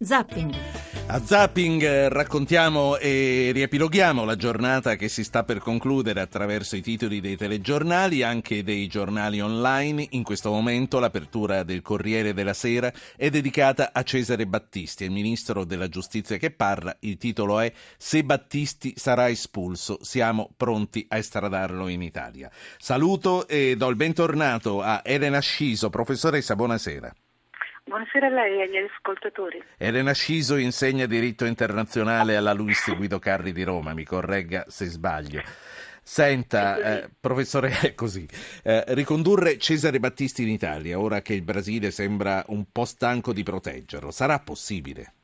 Zapping. A Zapping eh, raccontiamo e riepiloghiamo la giornata che si sta per concludere attraverso i titoli dei telegiornali, anche dei giornali online. In questo momento l'apertura del Corriere della Sera è dedicata a Cesare Battisti, il ministro della giustizia che parla. Il titolo è Se Battisti sarà espulso, siamo pronti a estradarlo in Italia. Saluto e do il bentornato a Elena Sciso. Professoressa, buonasera. Buonasera a lei e agli ascoltatori. Elena Sciso insegna diritto internazionale alla Luis Guido Carri di Roma, mi corregga se sbaglio. Senta, eh, professore, è così. Eh, ricondurre Cesare Battisti in Italia, ora che il Brasile sembra un po' stanco di proteggerlo, sarà possibile?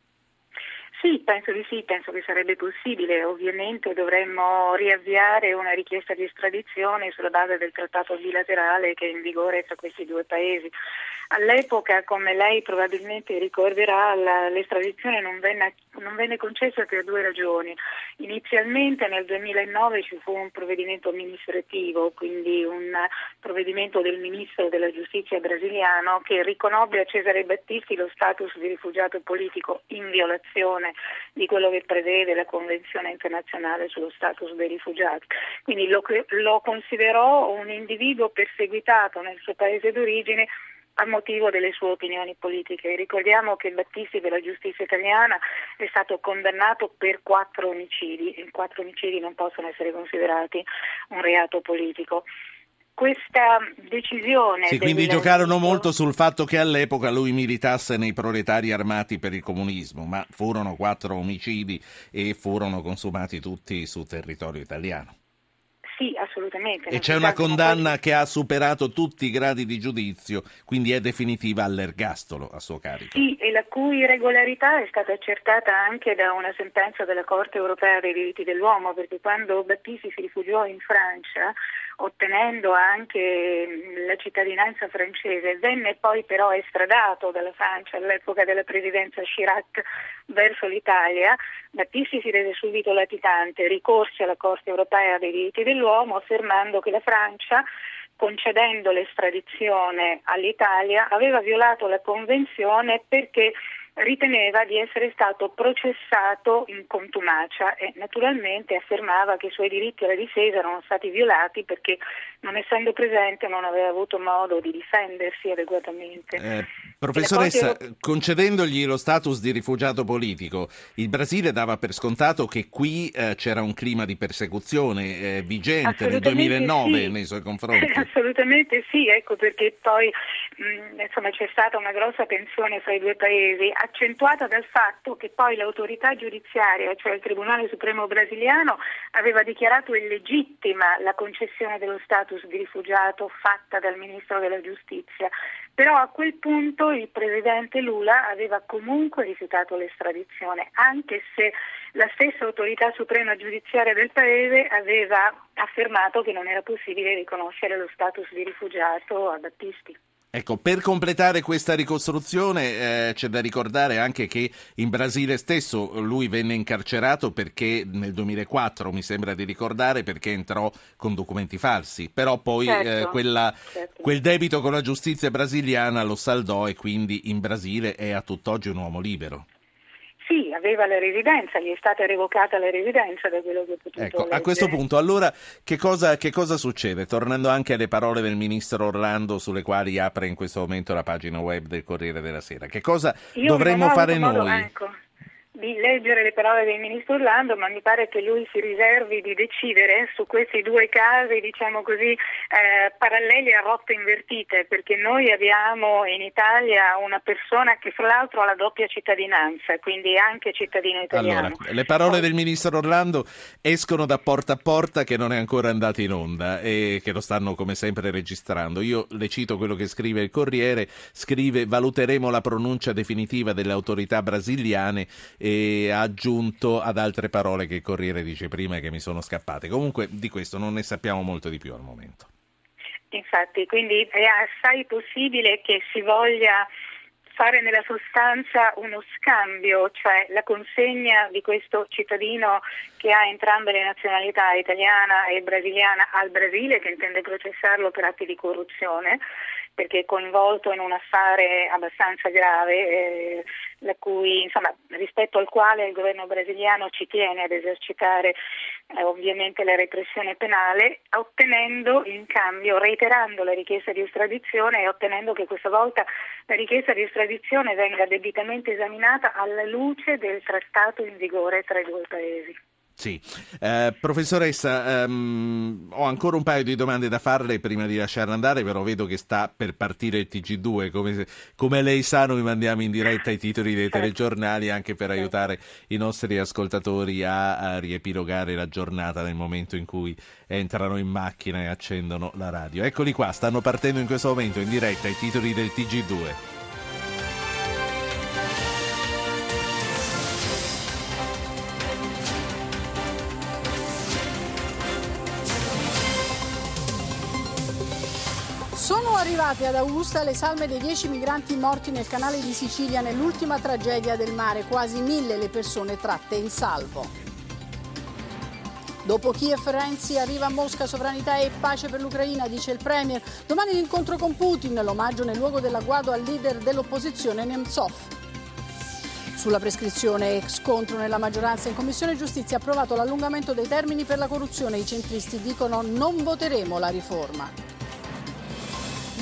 Sì, penso di sì, penso che sarebbe possibile. Ovviamente dovremmo riavviare una richiesta di estradizione sulla base del trattato bilaterale che è in vigore tra questi due paesi. All'epoca, come lei probabilmente ricorderà, la, l'estradizione non venne, non venne, concessa per due ragioni. Inizialmente nel 2009 ci fu un provvedimento amministrativo, quindi un provvedimento del ministro della giustizia brasiliano che riconobbe a Cesare Battisti lo status di rifugiato politico in violazione di quello che prevede la Convenzione internazionale sullo status dei rifugiati. Quindi lo, lo considerò un individuo perseguitato nel suo paese d'origine a motivo delle sue opinioni politiche. Ricordiamo che Battisti della giustizia italiana è stato condannato per quattro omicidi e quattro omicidi non possono essere considerati un reato politico questa decisione. Sì, quindi giocarono molto sul fatto che all'epoca lui militasse nei proletari armati per il comunismo, ma furono quattro omicidi e furono consumati tutti sul territorio italiano. Sì, assolutamente. E c'è una condanna poi... che ha superato tutti i gradi di giudizio, quindi è definitiva all'ergastolo a suo carico. Sì, e la cui regolarità è stata accertata anche da una sentenza della Corte europea dei diritti dell'uomo, perché quando Battisti si rifugiò in Francia, ottenendo anche la cittadinanza francese, venne poi però estradato dalla Francia all'epoca della presidenza Chirac verso l'Italia, Battisti si rese subito latitante, ricorse alla Corte europea dei diritti dell'uomo affermando che la Francia concedendo l'estradizione all'Italia aveva violato la Convenzione perché riteneva di essere stato processato in contumacia e naturalmente affermava che i suoi diritti alla difesa erano stati violati perché non essendo presente non aveva avuto modo di difendersi adeguatamente. Eh, professoressa, Corte... concedendogli lo status di rifugiato politico, il Brasile dava per scontato che qui eh, c'era un clima di persecuzione eh, vigente nel 2009 sì. nei suoi confronti. Assolutamente sì, ecco perché poi mh, insomma, c'è stata una grossa tensione fra i due paesi accentuata dal fatto che poi l'autorità giudiziaria, cioè il Tribunale Supremo brasiliano, aveva dichiarato illegittima la concessione dello status di rifugiato fatta dal Ministro della Giustizia. Però a quel punto il Presidente Lula aveva comunque rifiutato l'estradizione, anche se la stessa autorità suprema giudiziaria del Paese aveva affermato che non era possibile riconoscere lo status di rifugiato a Battisti. Ecco, per completare questa ricostruzione eh, c'è da ricordare anche che in Brasile stesso lui venne incarcerato perché nel 2004, mi sembra di ricordare, perché entrò con documenti falsi, però poi eh, certo, eh, quella, certo. quel debito con la giustizia brasiliana lo saldò e quindi in Brasile è a tutt'oggi un uomo libero. Aveva la residenza, gli è stata revocata la residenza da quello che ho potuto Ecco, leggere. a questo punto allora che cosa, che cosa, succede? Tornando anche alle parole del ministro Orlando sulle quali apre in questo momento la pagina web del Corriere della Sera, che cosa Io dovremmo fare noi? Ecco leggere le parole del ministro Orlando, ma mi pare che lui si riservi di decidere su questi due casi, diciamo così, eh, paralleli a rotte invertite, perché noi abbiamo in Italia una persona che fra l'altro ha la doppia cittadinanza, quindi anche cittadino italiano. Allora, le parole del ministro Orlando escono da porta a porta che non è ancora andato in onda e che lo stanno come sempre registrando. Io le cito quello che scrive il Corriere, scrive valuteremo la pronuncia definitiva delle autorità brasiliane e ha aggiunto ad altre parole che il Corriere dice prima e che mi sono scappate. Comunque di questo non ne sappiamo molto di più al momento. Infatti, quindi è assai possibile che si voglia fare nella sostanza uno scambio, cioè la consegna di questo cittadino che ha entrambe le nazionalità, italiana e brasiliana, al Brasile che intende processarlo per atti di corruzione perché è coinvolto in un affare abbastanza grave, eh, cui, insomma, rispetto al quale il governo brasiliano ci tiene ad esercitare eh, ovviamente la repressione penale, ottenendo in cambio, reiterando la richiesta di estradizione e ottenendo che questa volta la richiesta di estradizione venga debitamente esaminata alla luce del trattato in vigore tra i due paesi. Sì, eh, professoressa, ehm, ho ancora un paio di domande da farle prima di lasciarla andare, però vedo che sta per partire il TG2, come, come lei sa noi mandiamo in diretta i titoli dei telegiornali anche per aiutare i nostri ascoltatori a, a riepilogare la giornata nel momento in cui entrano in macchina e accendono la radio. Eccoli qua, stanno partendo in questo momento in diretta i titoli del TG2. Sono arrivate ad Augusta le salme dei dieci migranti morti nel canale di Sicilia nell'ultima tragedia del mare, quasi mille le persone tratte in salvo. Dopo Kiev Renzi arriva a Mosca sovranità e pace per l'Ucraina, dice il Premier. Domani l'incontro con Putin, l'omaggio nel luogo dell'agguato al leader dell'opposizione Nemtsov. Sulla prescrizione e scontro nella maggioranza in Commissione Giustizia ha approvato l'allungamento dei termini per la corruzione. I centristi dicono non voteremo la riforma.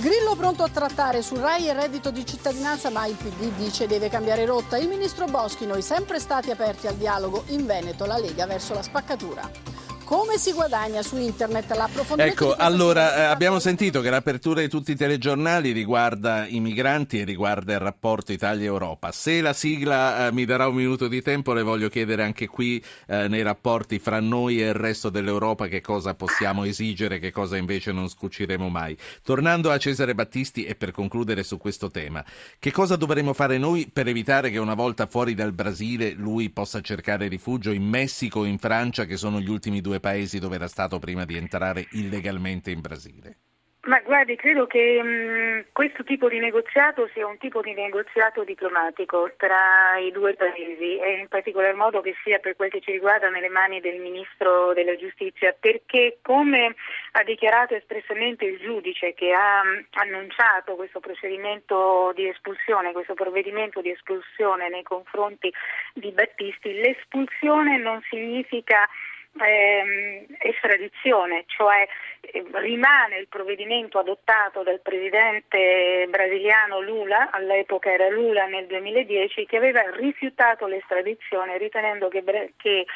Grillo pronto a trattare su RAI e reddito di cittadinanza, ma il PD dice deve cambiare rotta. Il ministro Boschi, noi sempre stati aperti al dialogo, in Veneto la Lega verso la spaccatura. Come si guadagna su internet? L'approfondimento Ecco, allora eh, abbiamo sentito che l'apertura di tutti i telegiornali riguarda i migranti e riguarda il rapporto Italia-Europa. Se la sigla eh, mi darà un minuto di tempo, le voglio chiedere anche qui eh, nei rapporti fra noi e il resto dell'Europa che cosa possiamo esigere, che cosa invece non scuciremo mai. Tornando a Cesare Battisti e per concludere su questo tema, che cosa dovremmo fare noi per evitare che una volta fuori dal Brasile lui possa cercare rifugio in Messico o in Francia, che sono gli ultimi due paesi dove era stato prima di entrare illegalmente in Brasile? Ma guardi, credo che mh, questo tipo di negoziato sia un tipo di negoziato diplomatico tra i due paesi e in particolar modo che sia per quel che ci riguarda nelle mani del Ministro della Giustizia, perché come ha dichiarato espressamente il giudice che ha mh, annunciato questo procedimento di espulsione, questo provvedimento di espulsione nei confronti di Battisti, l'espulsione non significa ehm, estradizione, cioè eh, rimane il provvedimento adottato dal presidente brasiliano Lula, all'epoca era Lula nel 2010, che aveva rifiutato l'estradizione ritenendo che, che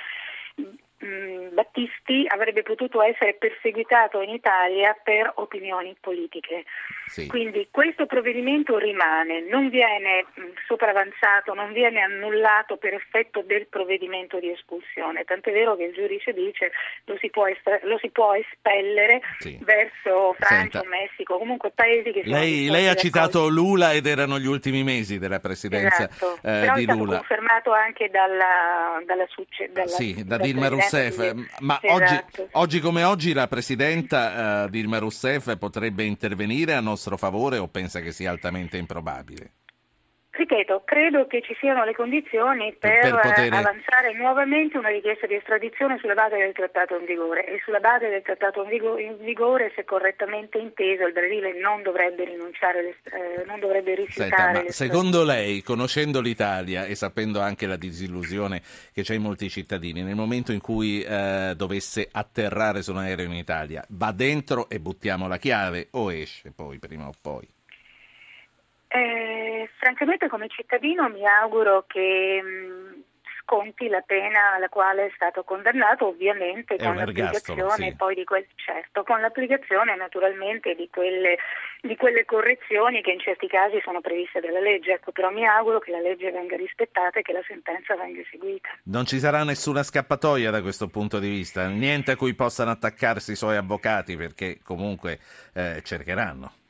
Mm, Battisti avrebbe potuto essere perseguitato in Italia per opinioni politiche. Sì. Quindi questo provvedimento rimane, non viene mm, sopravanzato, non viene annullato per effetto del provvedimento di espulsione, tant'è vero che il giudice dice lo si può, estra- lo si può espellere sì. verso Francia o Messico, comunque paesi che sono... Lei, lei ha citato Lula ed erano gli ultimi mesi della presidenza esatto. eh, di Lula. è stato confermato anche dalla, dalla, succe- dalla, sì, da Dilma Rousseff Rousseff, ma esatto. oggi, oggi, come oggi la Presidenta uh, Dilma Rousseff potrebbe intervenire a nostro favore o pensa che sia altamente improbabile? Ripeto, credo che ci siano le condizioni per, per poter... avanzare nuovamente una richiesta di estradizione sulla base del trattato in vigore e sulla base del trattato in vigore, se correttamente inteso, il Brasile non dovrebbe rinunciare, eh, non dovrebbe rifiutare. Senta, secondo lei, conoscendo l'Italia e sapendo anche la disillusione che c'è in molti cittadini, nel momento in cui eh, dovesse atterrare su un aereo in Italia, va dentro e buttiamo la chiave o esce poi prima o poi? Eh, francamente come cittadino mi auguro che mh, sconti la pena alla quale è stato condannato, ovviamente con l'applicazione, sì. di quel, certo, con l'applicazione naturalmente di quelle, di quelle, correzioni che in certi casi sono previste dalla legge. Ecco, però mi auguro che la legge venga rispettata e che la sentenza venga eseguita. Non ci sarà nessuna scappatoia da questo punto di vista, niente a cui possano attaccarsi i suoi avvocati perché comunque eh, cercheranno.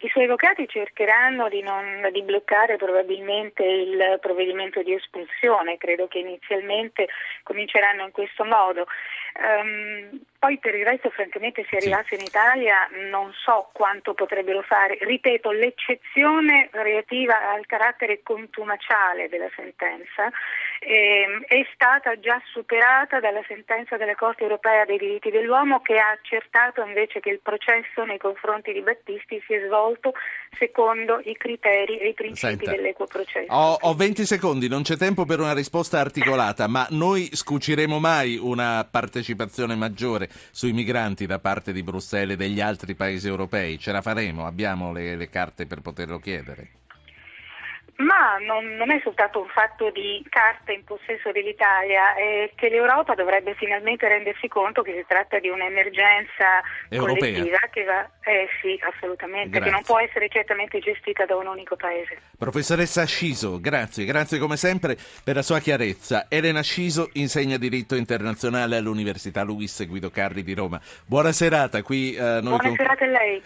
I suoi avvocati cercheranno di, non, di, bloccare probabilmente il provvedimento di espulsione, credo che inizialmente cominceranno in questo modo. Um, poi per il resto francamente se arrivasse sì. in Italia non so quanto potrebbero fare. Ripeto, l'eccezione relativa al carattere contumaciale della sentenza eh, è stata già superata dalla sentenza della Corte europea dei diritti dell'uomo che ha accertato invece che il processo nei confronti di Battisti si è svolto secondo i criteri e i principi Senta, dell'equo processo. Ho, ho 20 secondi, non c'è tempo per una risposta articolata, ma noi scuciremo mai una partecipazione maggiore sui migranti da parte di Bruxelles e degli altri paesi europei? Ce la faremo? Abbiamo le, le carte per poterlo chiedere? Ma non, non, è soltanto un fatto di carte in possesso dell'Italia, è che l'Europa dovrebbe finalmente rendersi conto che si tratta di un'emergenza Europea. collettiva che va, eh sì, assolutamente, grazie. che non può essere certamente gestita da un unico paese. Professoressa Sciso, grazie, grazie come sempre per la sua chiarezza. Elena Sciso insegna diritto internazionale all'Università Luis Guido Carri di Roma. Buona serata, qui eh, noi Buona con... serata a lei.